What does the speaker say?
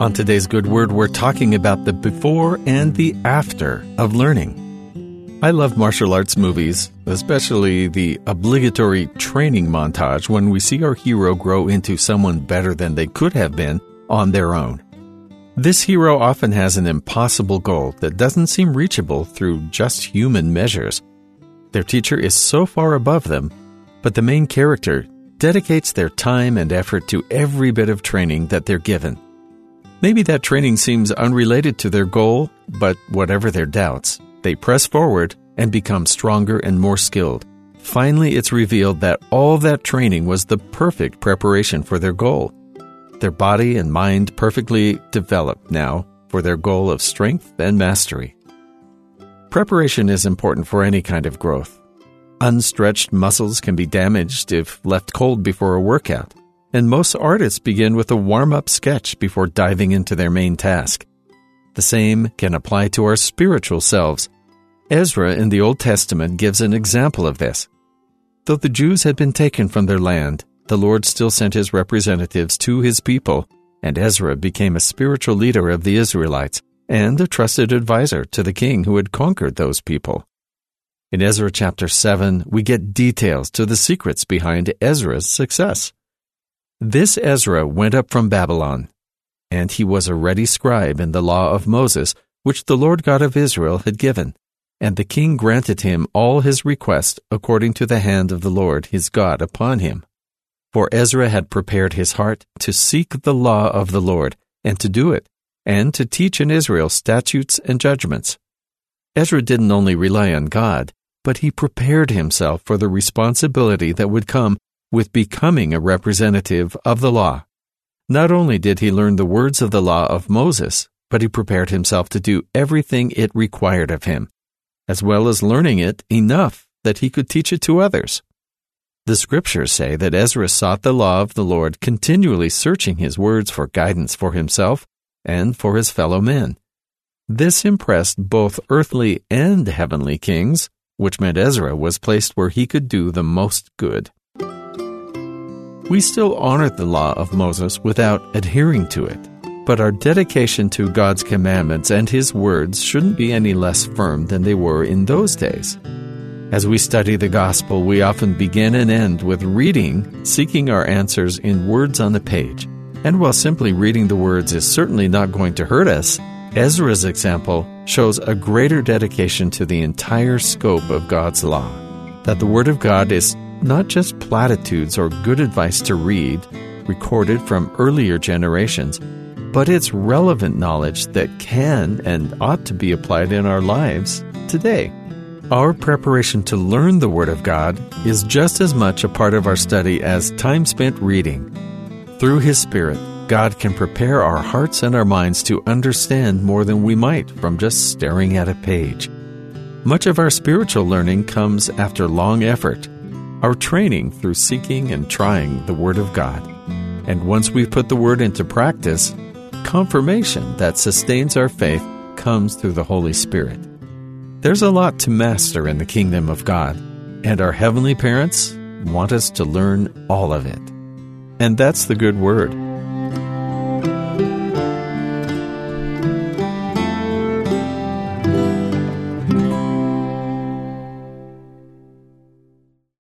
On today's Good Word, we're talking about the before and the after of learning. I love martial arts movies, especially the obligatory training montage when we see our hero grow into someone better than they could have been on their own. This hero often has an impossible goal that doesn't seem reachable through just human measures. Their teacher is so far above them, but the main character dedicates their time and effort to every bit of training that they're given. Maybe that training seems unrelated to their goal, but whatever their doubts, they press forward and become stronger and more skilled. Finally, it's revealed that all that training was the perfect preparation for their goal. Their body and mind perfectly developed now for their goal of strength and mastery. Preparation is important for any kind of growth. Unstretched muscles can be damaged if left cold before a workout and most artists begin with a warm up sketch before diving into their main task. The same can apply to our spiritual selves. Ezra in the Old Testament gives an example of this. Though the Jews had been taken from their land, the Lord still sent his representatives to his people, and Ezra became a spiritual leader of the Israelites and a trusted advisor to the king who had conquered those people. In Ezra chapter 7, we get details to the secrets behind Ezra's success. This Ezra went up from Babylon, and he was a ready scribe in the law of Moses, which the Lord God of Israel had given. And the king granted him all his requests according to the hand of the Lord his God upon him. For Ezra had prepared his heart to seek the law of the Lord, and to do it, and to teach in Israel statutes and judgments. Ezra didn't only rely on God, but he prepared himself for the responsibility that would come with becoming a representative of the law. Not only did he learn the words of the law of Moses, but he prepared himself to do everything it required of him, as well as learning it enough that he could teach it to others. The scriptures say that Ezra sought the law of the Lord, continually searching his words for guidance for himself and for his fellow men. This impressed both earthly and heavenly kings, which meant Ezra was placed where he could do the most good. We still honor the law of Moses without adhering to it, but our dedication to God's commandments and His words shouldn't be any less firm than they were in those days. As we study the gospel, we often begin and end with reading, seeking our answers in words on the page. And while simply reading the words is certainly not going to hurt us, Ezra's example shows a greater dedication to the entire scope of God's law. That the Word of God is not just platitudes or good advice to read, recorded from earlier generations, but it's relevant knowledge that can and ought to be applied in our lives today. Our preparation to learn the Word of God is just as much a part of our study as time spent reading. Through His Spirit, God can prepare our hearts and our minds to understand more than we might from just staring at a page. Much of our spiritual learning comes after long effort our training through seeking and trying the Word of God. And once we've put the Word into practice, confirmation that sustains our faith comes through the Holy Spirit. There's a lot to master in the kingdom of God, and our heavenly parents want us to learn all of it. And that's the good word.